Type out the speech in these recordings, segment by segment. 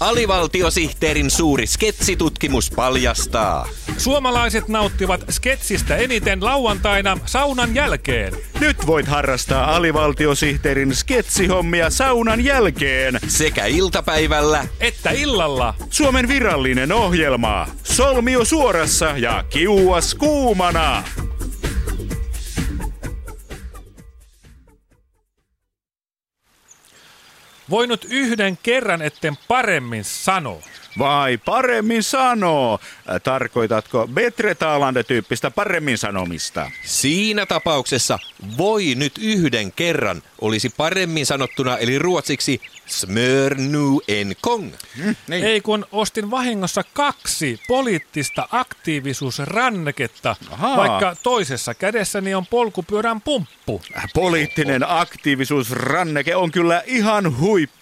Alivaltiosihteerin suuri sketsitutkimus paljastaa. Suomalaiset nauttivat sketsistä eniten lauantaina saunan jälkeen. Nyt voit harrastaa alivaltiosihteerin sketsihommia saunan jälkeen. Sekä iltapäivällä Että illalla Suomen virallinen ohjelma. Solmio suorassa ja kiuas kuumana. Voi nyt yhden kerran etten paremmin sano. Vai paremmin sanoo. Äh, Tarkoitatko Betre-Taalande-tyyppistä paremmin sanomista? siinä tapauksessa voi nyt yhden kerran olisi paremmin sanottuna eli ruotsiksi smör nu en kong. Niin. Ei kun ostin vahingossa kaksi poliittista aktiivisuusranneketta, Ahaa. vaikka toisessa kädessäni on polkupyörän pumppu. Poliittinen aktiivisuusranneke on kyllä ihan huippu.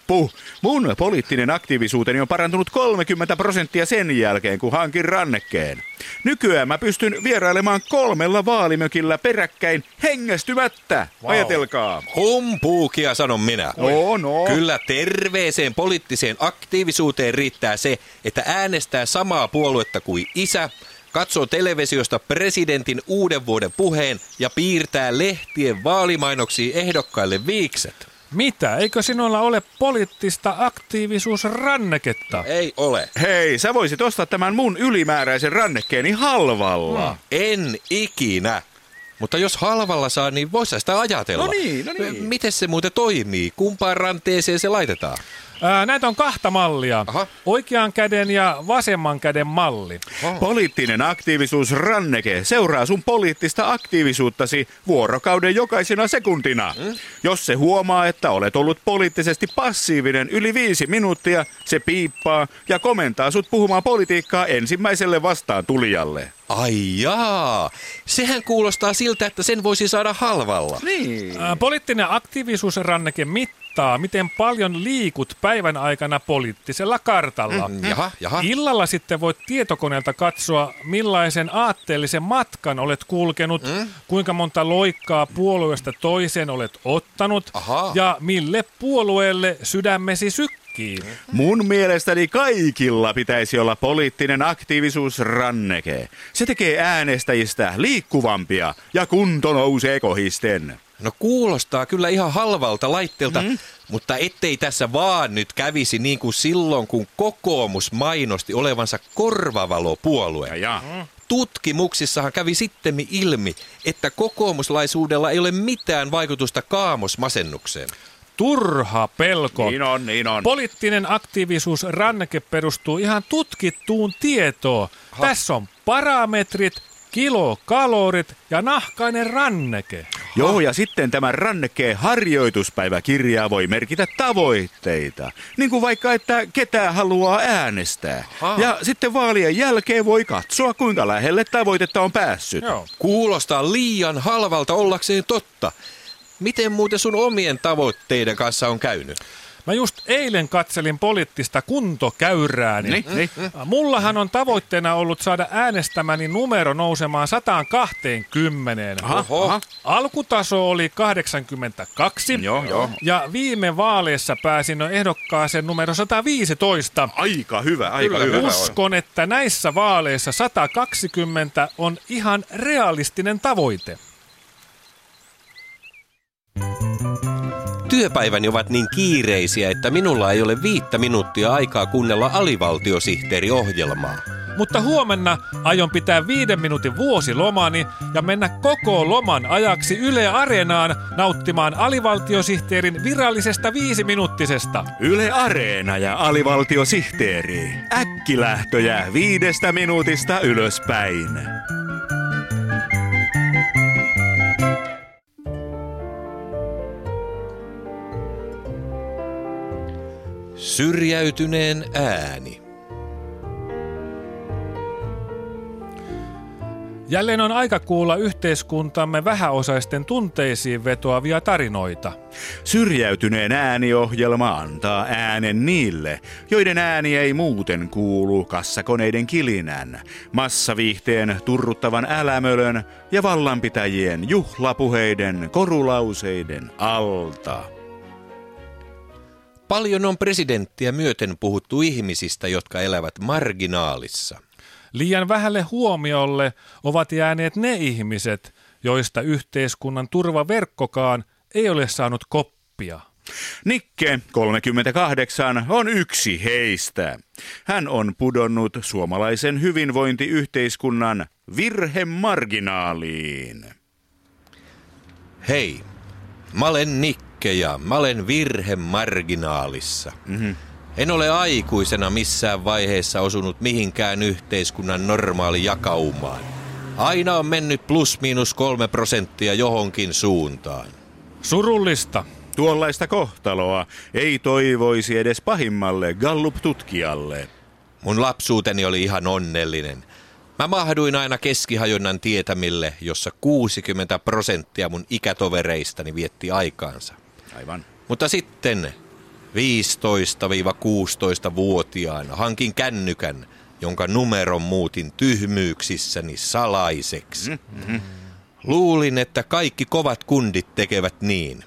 Mun poliittinen aktiivisuuteni on parantunut 30 prosenttia sen jälkeen, kun hankin rannekkeen. Nykyään mä pystyn vierailemaan kolmella vaalimökillä peräkkäin hengästymättä. Vau. Ajatelkaa. Humpuukia sanon minä. No, no. Kyllä terveeseen poliittiseen aktiivisuuteen riittää se, että äänestää samaa puoluetta kuin isä, katsoo televisiosta presidentin uuden vuoden puheen ja piirtää lehtien vaalimainoksiin ehdokkaille viikset. Mitä? Eikö sinulla ole poliittista aktiivisuusranneketta? Ei ole. Hei, sä voisit ostaa tämän mun ylimääräisen rannekkeeni halvalla. En ikinä. Mutta jos halvalla saa, niin voisi sitä ajatella. No niin, no niin. Miten se muuten toimii? Kumpaan ranteeseen se laitetaan? Ää, näitä on kahta mallia. Aha. Oikean käden ja vasemman käden malli. Poliittinen aktiivisuusranneke seuraa sun poliittista aktiivisuuttasi vuorokauden jokaisena sekuntina. Jos se huomaa, että olet ollut poliittisesti passiivinen yli viisi minuuttia, se piippaa ja komentaa sut puhumaan politiikkaa ensimmäiselle vastaan tulijalle. Ai jaa. Sehän kuulostaa siltä, että sen voisi saada halvalla. Niin. Ää, poliittinen aktiivisuusranneke mittaa, miten paljon liikut päivän aikana poliittisella kartalla. Mm, jaha, jaha. Illalla sitten voit tietokoneelta katsoa, millaisen aatteellisen matkan olet kulkenut, Mm. kuinka monta loikkaa puolueesta toiseen olet ottanut Ahaa. ja mille puolueelle sydämesi sykkii. Mun mielestäni kaikilla pitäisi olla poliittinen aktiivisuusranneke. Se tekee äänestäjistä liikkuvampia ja kunto nousee kohisten. No kuulostaa kyllä ihan halvalta laitteelta, mm. mutta ettei tässä vaan nyt kävisi niin kuin silloin, kun kokoomus mainosti olevansa korvavalopuolue. Ja, ja. Tutkimuksissahan kävi sitten ilmi, että kokoomuslaisuudella ei ole mitään vaikutusta kaamosmasennukseen. Turha pelko. Niin on, niin on. Poliittinen aktiivisuusranneke perustuu ihan tutkittuun tietoon. Tässä on parametrit, kilokalorit ja nahkainen ranneke. Joo, ja sitten tämän rannekkeen harjoituspäiväkirjaa voi merkitä tavoitteita. Niin kuin vaikka, että ketä haluaa äänestää. Aha. Ja sitten vaalien jälkeen voi katsoa, kuinka lähelle tavoitetta on päässyt. Joo. Kuulostaa liian halvalta ollakseen totta. Miten muuten sun omien tavoitteiden kanssa on käynyt? Mä just eilen katselin poliittista kuntokäyrääni. Niin, niin. Mullahan on tavoitteena ollut saada äänestämäni numero nousemaan 120. Oho. aha. Alkutaso oli 82. Joo, joo. Ja viime vaaleissa pääsin ehdokkaaseen numero 115. Aika hyvä, aika Kyllä, hyvä. hyvä. Uskon, että näissä vaaleissa 120 on ihan realistinen tavoite. Työpäiväni ovat niin kiireisiä, että minulla ei ole viittä minuuttia aikaa kuunnella alivaltiosihteeriohjelmaa. Mutta huomenna aion pitää viiden minuutin vuosilomani ja mennä koko loman ajaksi Yle Areenaan nauttimaan alivaltiosihteerin virallisesta viisiminuuttisesta. Yle Areena ja alivaltiosihteeri. Äkkilähtöjä viidestä minuutista ylöspäin. Syrjäytyneen ääni. Jälleen on aika kuulla yhteiskuntamme vähäosaisten tunteisiin vetoavia tarinoita. Syrjäytyneen ääniohjelma antaa äänen niille, joiden ääni ei muuten kuulu kassakoneiden kilinän, massaviihteen turruttavan älämölön ja vallanpitäjien juhlapuheiden korulauseiden alta. Paljon on presidenttiä myöten puhuttu ihmisistä, jotka elävät marginaalissa. Liian vähälle huomiolle ovat jääneet ne ihmiset, joista yhteiskunnan turvaverkkokaan ei ole saanut koppia. Nikke, 38, on yksi heistä. Hän on pudonnut suomalaisen hyvinvointiyhteiskunnan virhemarginaaliin. Hei, mä olen Nikke ja mä olen virhemarginaalissa. Mm-hmm. En ole aikuisena missään vaiheessa osunut mihinkään yhteiskunnan normaali jakaumaan. Aina on mennyt plus miinus kolme prosenttia johonkin suuntaan. Surullista. Tuollaista kohtaloa ei toivoisi edes pahimmalle Gallup-tutkijalle. Mun lapsuuteni oli ihan onnellinen. Mä mahduin aina keskihajonnan tietämille, jossa 60 prosenttia mun ikätovereistani vietti aikaansa. Aivan. Mutta sitten 15-16-vuotiaana hankin kännykän, jonka numeron muutin tyhmyyksissäni salaiseksi. Mm-hmm. Luulin, että kaikki kovat kundit tekevät niin.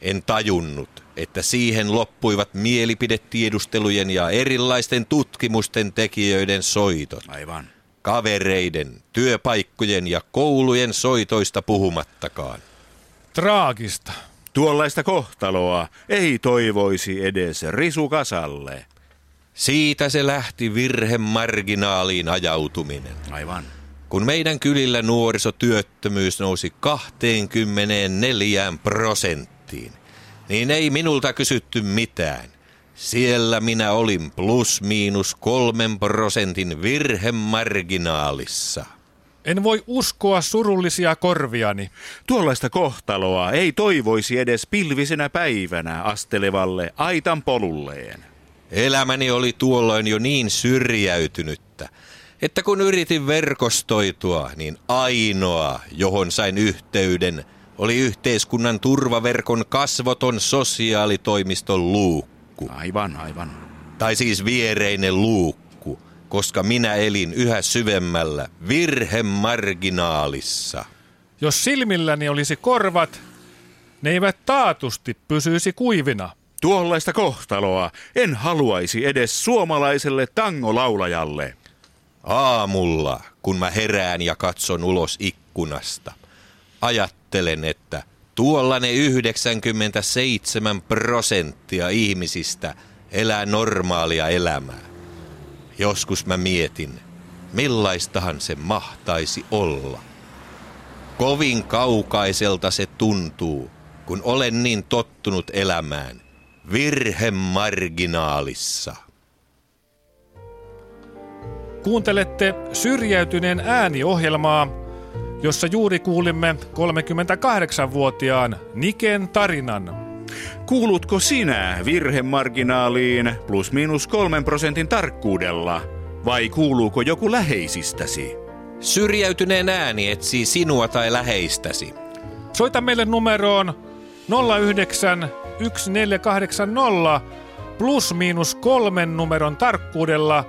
En tajunnut, että siihen loppuivat mielipidetiedustelujen ja erilaisten tutkimusten tekijöiden soitot. Aivan. Kavereiden, työpaikkojen ja koulujen soitoista puhumattakaan. Traagista. Tuollaista kohtaloa ei toivoisi edes risukasalle. Siitä se lähti virhemarginaaliin ajautuminen. Aivan. Kun meidän kylillä nuorisotyöttömyys nousi 24 prosenttiin, niin ei minulta kysytty mitään. Siellä minä olin plus miinus kolmen prosentin virhemarginaalissa. En voi uskoa surullisia korviani. Tuollaista kohtaloa ei toivoisi edes pilvisenä päivänä astelevalle aitan polulleen. Elämäni oli tuolloin jo niin syrjäytynyttä, että kun yritin verkostoitua, niin ainoa, johon sain yhteyden, oli yhteiskunnan turvaverkon kasvoton sosiaalitoimiston luukku. Aivan, aivan. Tai siis viereinen luukku, koska minä elin yhä syvemmällä virhemarginaalissa. Jos silmilläni olisi korvat, ne eivät taatusti pysyisi kuivina. Tuollaista kohtaloa en haluaisi edes suomalaiselle tangolaulajalle. Aamulla, kun mä herään ja katson ulos ikkunasta, ajattelen, että tuolla ne 97 prosenttia ihmisistä elää normaalia elämää. Joskus mä mietin, millaistahan se mahtaisi olla. Kovin kaukaiselta se tuntuu, kun olen niin tottunut elämään virhemarginaalissa. Kuuntelette syrjäytyneen ääniohjelmaa, jossa juuri kuulimme 38-vuotiaan Niken tarinan. Kuulutko sinä virhemarginaaliin plus miinus kolmen prosentin tarkkuudella? Vai kuuluuko joku läheisistäsi? Syrjäytyneen ääni etsii sinua tai läheistäsi. Soita meille numeroon 09 1480 plus miinus kolmen numeron tarkkuudella,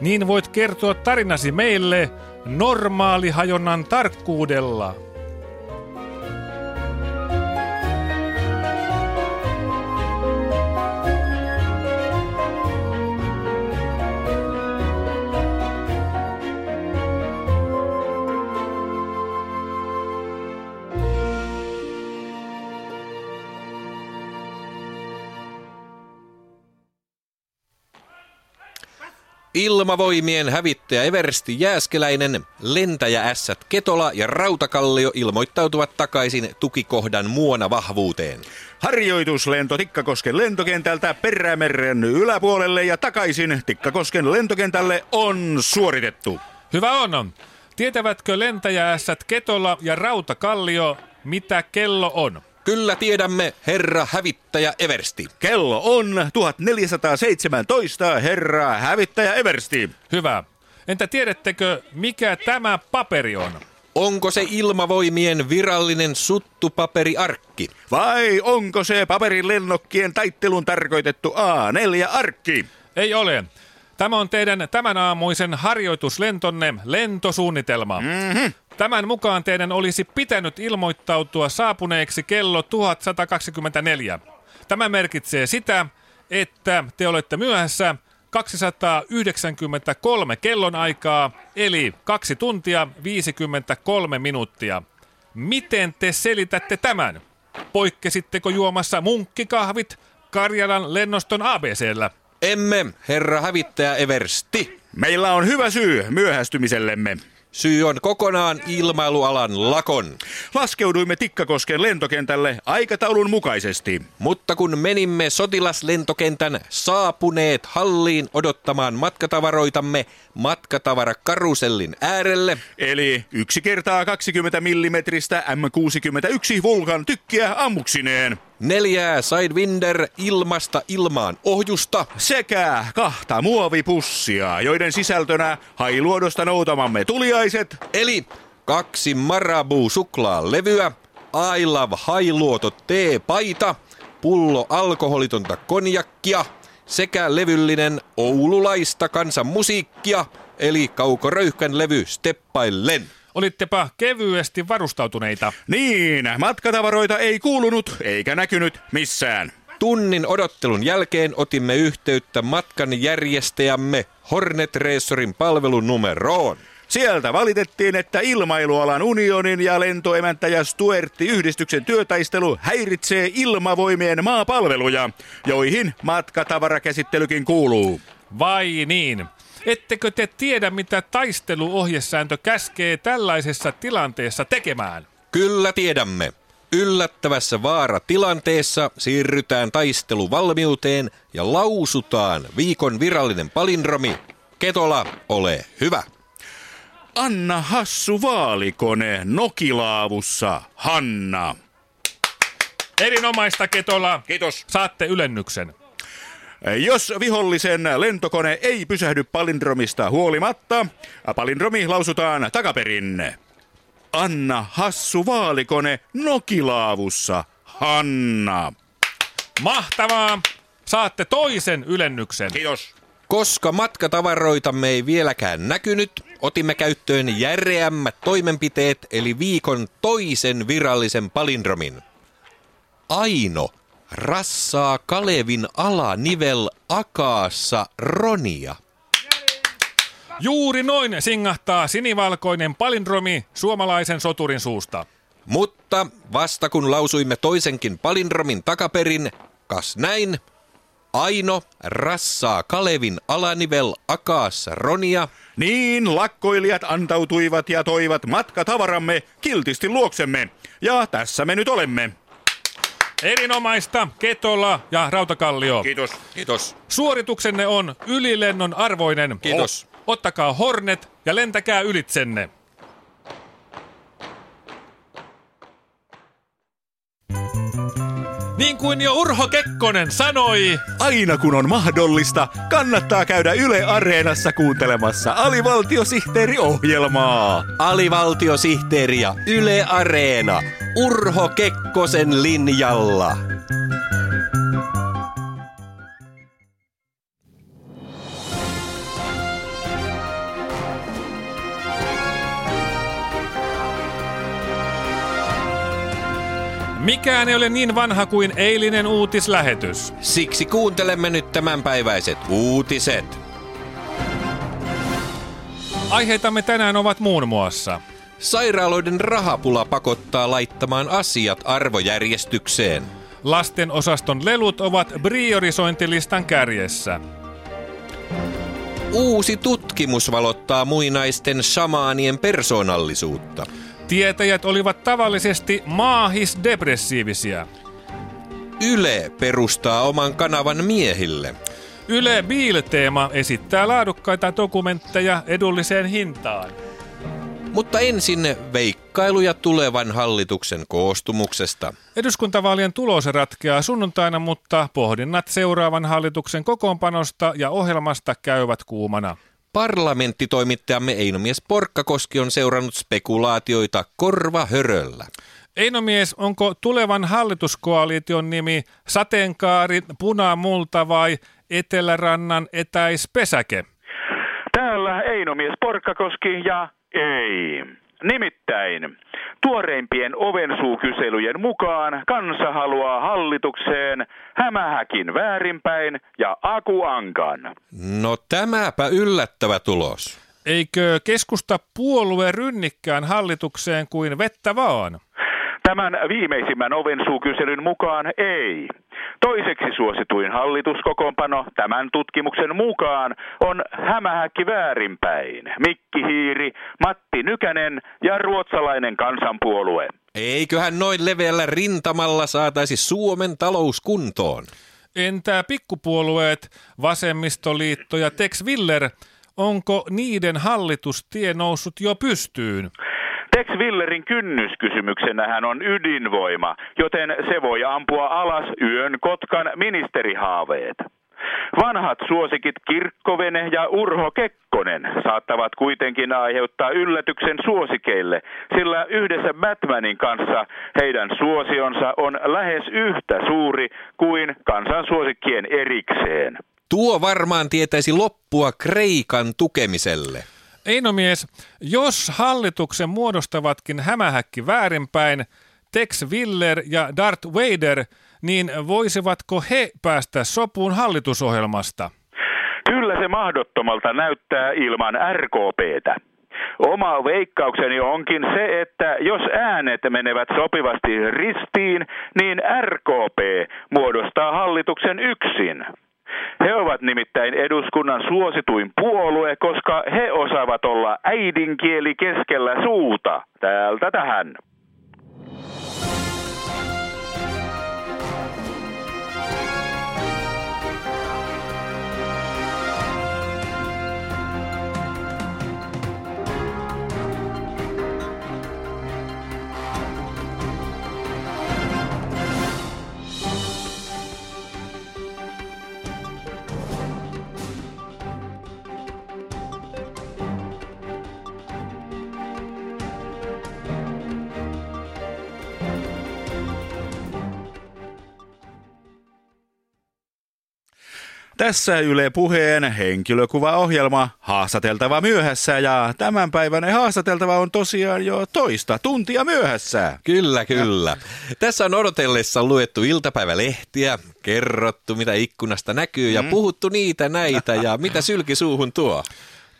niin voit kertoa tarinasi meille normaalihajonnan tarkkuudella. Ilmavoimien hävittäjä Eversti Jääskeläinen, lentäjä Ässät Ketola ja Rautakallio ilmoittautuvat takaisin tukikohdan muona vahvuuteen. Harjoituslento Tikkakosken lentokentältä Perämeren yläpuolelle ja takaisin Tikkakosken lentokentälle on suoritettu. Hyvä on. Tietävätkö lentäjäässät Ketola ja Rautakallio, mitä kello on? Kyllä tiedämme, herra hävittäjä Eversti. Kello on 1417, herra hävittäjä Eversti. Hyvä. Entä tiedättekö, mikä tämä paperi on? Onko se ilmavoimien virallinen suttupaperiarkki? Vai onko se paperin lennokkien taittelun tarkoitettu A4-arkki? Ei ole. Tämä on teidän tämän aamuisen harjoituslentonne lentosuunnitelma. Mm-hmm. Tämän mukaan teidän olisi pitänyt ilmoittautua saapuneeksi kello 1124. Tämä merkitsee sitä, että te olette myöhässä 293 kellonaikaa, eli 2 tuntia 53 minuuttia. Miten te selitätte tämän? Poikkesitteko juomassa munkkikahvit Karjalan lennoston ABCllä? Emme, herra hävittäjä Eversti. Meillä on hyvä syy myöhästymisellemme. Syy on kokonaan ilmailualan lakon. Laskeuduimme Tikkakosken lentokentälle aikataulun mukaisesti. Mutta kun menimme sotilaslentokentän saapuneet halliin odottamaan matkatavaroitamme matkatavarakarusellin äärelle, Eli yksi kertaa 20 millimetristä M61 Vulkan tykkiä ammuksineen. Neljää Sidewinder ilmasta ilmaan ohjusta, Sekä kahta muovipussia, joiden sisältönä hailuodosta noutamamme tuliaiset eli kaksi Marabu suklaalevyä, I Love Hailuoto T-paita, pullo alkoholitonta konjakkia sekä levyllinen oululaista kansanmusiikkia, eli Kauko Röyhkän levy Steppaillen. Olittepa kevyesti varustautuneita. Niin, matkatavaroita ei kuulunut eikä näkynyt missään. Tunnin odottelun jälkeen otimme yhteyttä matkan järjestäjämme Hornet Racerin palvelunumeroon. Sieltä valitettiin, että ilmailualan unionin ja lentoemäntäjä Stuertti-yhdistyksen työtaistelu häiritsee ilmavoimien maapalveluja, joihin matkatavarakäsittelykin kuuluu. Vai niin? Ettekö te tiedä, mitä taisteluohjesääntö käskee tällaisessa tilanteessa tekemään? Kyllä tiedämme. Yllättävässä vaaratilanteessa siirrytään taisteluvalmiuteen ja lausutaan viikon virallinen palindromi. Ketola, ole hyvä. Anna hassu vaalikone Nokilaavussa, Hanna. Erinomaista Ketola. Kiitos. Saatte ylennyksen. Jos vihollisen lentokone ei pysähdy palindromista huolimatta, palindromi lausutaan takaperin. Anna hassu vaalikone Nokilaavussa, Hanna. Mahtavaa. Saatte toisen ylennyksen. Kiitos. Koska matkatavaroitamme ei vieläkään näkynyt, otimme käyttöön järeämmät toimenpiteet eli viikon toisen virallisen palindromin. Aino rassaa Kalevin alanivel akaassa Ronia. Juuri noin singahtaa sinivalkoinen palindromi suomalaisen soturin suusta. Mutta vasta kun lausuimme toisenkin palindromin takaperin, kas näin, Aino rassaa Kalevin alanivel akaassa Ronia, Niin lakkoilijat antautuivat ja toivat matkatavaramme kiltisti luoksemme. Ja tässä me nyt olemme. Erinomaista Ketola ja Rautakallio. Kiitos. Kiitos. Suorituksenne on ylilennon arvoinen. Kiitos. O- ottakaa Hornet ja lentäkää ylitsenne. Niin kuin jo Urho Kekkonen sanoi, Aina kun on mahdollista, kannattaa käydä Yle Areenassa kuuntelemassa alivaltiosihteeriohjelmaa. Alivaltiosihteeri ja Yle Areena Urho Kekkosen linjalla. Mikään ei ole niin vanha kuin eilinen uutislähetys. Siksi kuuntelemme nyt tämänpäiväiset uutiset. Aiheitamme tänään ovat muun muassa Sairaaloiden rahapula pakottaa laittamaan asiat arvojärjestykseen. lasten osaston lelut ovat priorisointilistan kärjessä. Uusi tutkimus valottaa muinaisten shamaanien persoonallisuutta. Tietäjät olivat tavallisesti maahisdepressiivisiä. Yle perustaa oman kanavan miehille. Yle Biil-teema esittää laadukkaita dokumentteja edulliseen hintaan. Mutta ensin veikkailuja tulevan hallituksen koostumuksesta. Eduskuntavaalien tulos ratkeaa sunnuntaina, mutta pohdinnat seuraavan hallituksen kokoonpanosta ja ohjelmasta käyvät kuumana. Parlamenttitoimittajamme Einomies Porkkakoski on seurannut spekulaatioita korva höröllä. Einomies, onko tulevan hallituskoalition nimi sateenkaari, punamulta vai Etelärannan etäispesäke? Täällä Einomies Porkkakoski ja ei. Nimittäin tuoreimpien ovensuukyselyjen mukaan kansa haluaa hallitukseen hämähäkin väärinpäin ja akuankan. No tämäpä yllättävä tulos. Eikö keskusta puolue rynnikkään hallitukseen kuin vettä vaan? Tämän viimeisimmän ovensuukyselyn mukaan ei. Toiseksi suosituin hallituskokoonpano tämän tutkimuksen mukaan on hämähäkki väärinpäin. Mikki Hiiri, Matti Nykänen ja ruotsalainen kansanpuolue. Eiköhän noin leveällä rintamalla saataisi Suomen talous kuntoon? Entä pikkupuolueet, Vasemmistoliitto ja Tex Willer, onko niiden hallitustie noussut jo pystyyn? Tex Willerin kynnyskysymyksenähän on ydinvoima, joten se voi ampua alas yön Kotkan ministerihaaveet. Vanhat suosikit Kirkkovene ja Urho Kekkonen saattavat kuitenkin aiheuttaa yllätyksen suosikeille, sillä yhdessä Batmanin kanssa heidän suosionsa on lähes yhtä suuri kuin kansansuosikkien erikseen. Tuo varmaan tietäisi loppua Kreikan tukemiselle. Einomies, jos hallituksen muodostavatkin hämähäkki väärinpäin, Tex Willer ja Darth Vader, niin voisivatko he päästä sopuun hallitusohjelmasta? Kyllä se mahdottomalta näyttää ilman RKPtä. Oma veikkaukseni onkin se, että jos äänet menevät sopivasti ristiin, niin RKP muodostaa hallituksen yksin. He ovat nimittäin eduskunnan suosituin puolue, koska he osaavat olla äidinkieli keskellä suuta. Täältä tähän. Tässä Yle Puheen henkilökuvaohjelma Haastateltava myöhässä ja tämänpäiväinen haastateltava on tosiaan jo toista tuntia myöhässä. Kyllä, kyllä. Tässä on odotellessa luettu iltapäivälehtiä, kerrottu mitä ikkunasta näkyy ja puhuttu niitä näitä ja mitä sylki suuhun tuo.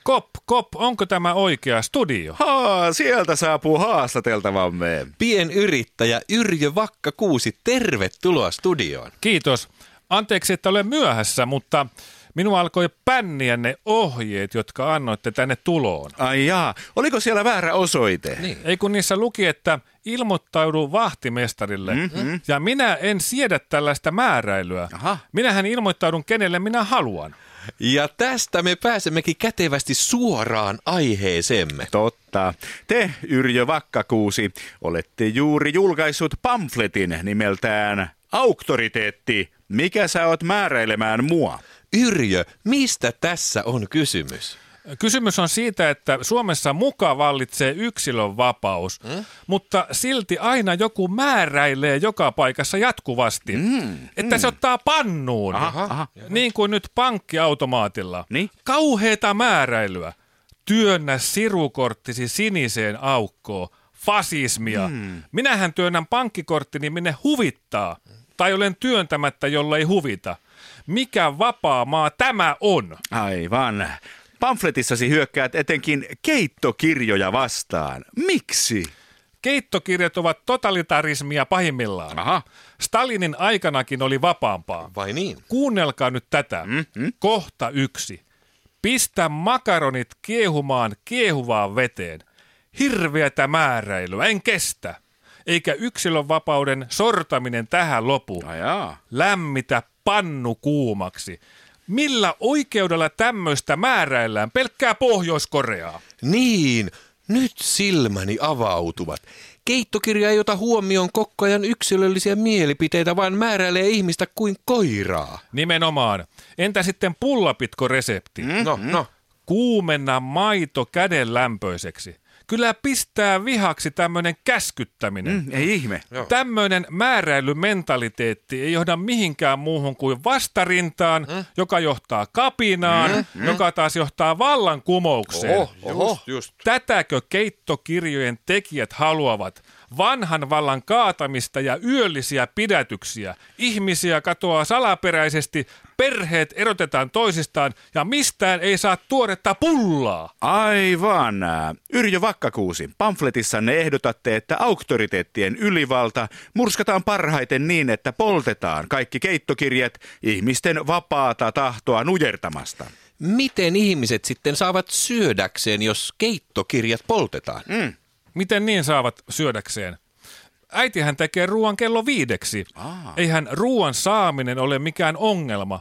Kop, kop, onko tämä oikea studio? Haa, sieltä saapuu haastateltavamme. Pienyrittäjä Yrjö Vakka Kuusi, tervetuloa studioon. Kiitos. Anteeksi, että olen myöhässä, mutta minua alkoi pänniä ne ohjeet, jotka annoitte tänne tuloon. Ai jaa, oliko siellä väärä osoite? Niin. Ei kun niissä luki, että ilmoittaudu vahtimestarille. Mm-hmm. Ja minä en siedä tällaista määräilyä. Aha. Minähän ilmoittaudun kenelle minä haluan. Ja tästä me pääsemmekin kätevästi suoraan aiheeseemme. Totta. Te, Yrjö Vakkakuusi, olette juuri julkaissut pamfletin nimeltään Auktoriteetti. Mikä sä oot määräilemään mua? Yrjö, mistä tässä on kysymys? Kysymys on siitä, että Suomessa muka vallitsee yksilön vapaus, mm? mutta silti aina joku määräilee joka paikassa jatkuvasti, mm, että mm. se ottaa pannuun, Aha, aha. niin kuin nyt pankkiautomaatilla. Niin? Kauheeta määräilyä. Työnnä sirukorttisi siniseen aukkoon. Fasismia. Mm. Minähän työnnän pankkikorttini minne huvittaa. Tai olen työntämättä, jolla ei huvita. Mikä vapaa maa tämä on? Aivan. Pamfletissasi hyökkäät etenkin keittokirjoja vastaan. Miksi? Keittokirjat ovat totalitarismia pahimmillaan. Aha. Stalinin aikanakin oli vapaampaa. Vai niin? Kuunnelkaa nyt tätä. Mm-hmm. Kohta yksi. Pistä makaronit kiehumaan kiehuvaan veteen. Hirveätä määräilyä, en kestä. Eikä yksilönvapauden sortaminen tähän lopu. Ajaa. Lämmitä pannu kuumaksi. Millä oikeudella tämmöistä määräillään pelkkää Pohjois-Koreaa? Niin, nyt silmäni avautuvat. Keittokirja ei ota huomioon koko ajan yksilöllisiä mielipiteitä, vaan määräilee ihmistä kuin koiraa. Nimenomaan. Entä sitten pullapitko resepti? No, no. Kuumenna maito käden lämpöiseksi. Kyllä pistää vihaksi tämmöinen käskyttäminen. Mm, ei ihme. Joo. Tämmöinen määräilymentaliteetti ei johda mihinkään muuhun kuin vastarintaan, Mm. joka johtaa kapinaan, joka taas johtaa vallankumoukseen. Oho, oho. Just, just. Tätäkö keittokirjojen tekijät haluavat? Vanhan vallan kaatamista ja yöllisiä pidätyksiä. Ihmisiä katoaa salaperäisesti, perheet erotetaan toisistaan ja mistään ei saa tuoretta pullaa. Aivan. Yrjö Vakkakuusi, pamfletissanne ehdotatte, että auktoriteettien ylivalta murskataan parhaiten niin, että poltetaan kaikki keittokirjat ihmisten vapaata tahtoa nujertamasta. Miten ihmiset sitten saavat syödäkseen, jos keittokirjat poltetaan? Mm. Miten niin saavat syödäkseen? Äitihän tekee ruoan kello viideksi. Aa. Eihän ruoan saaminen ole mikään ongelma.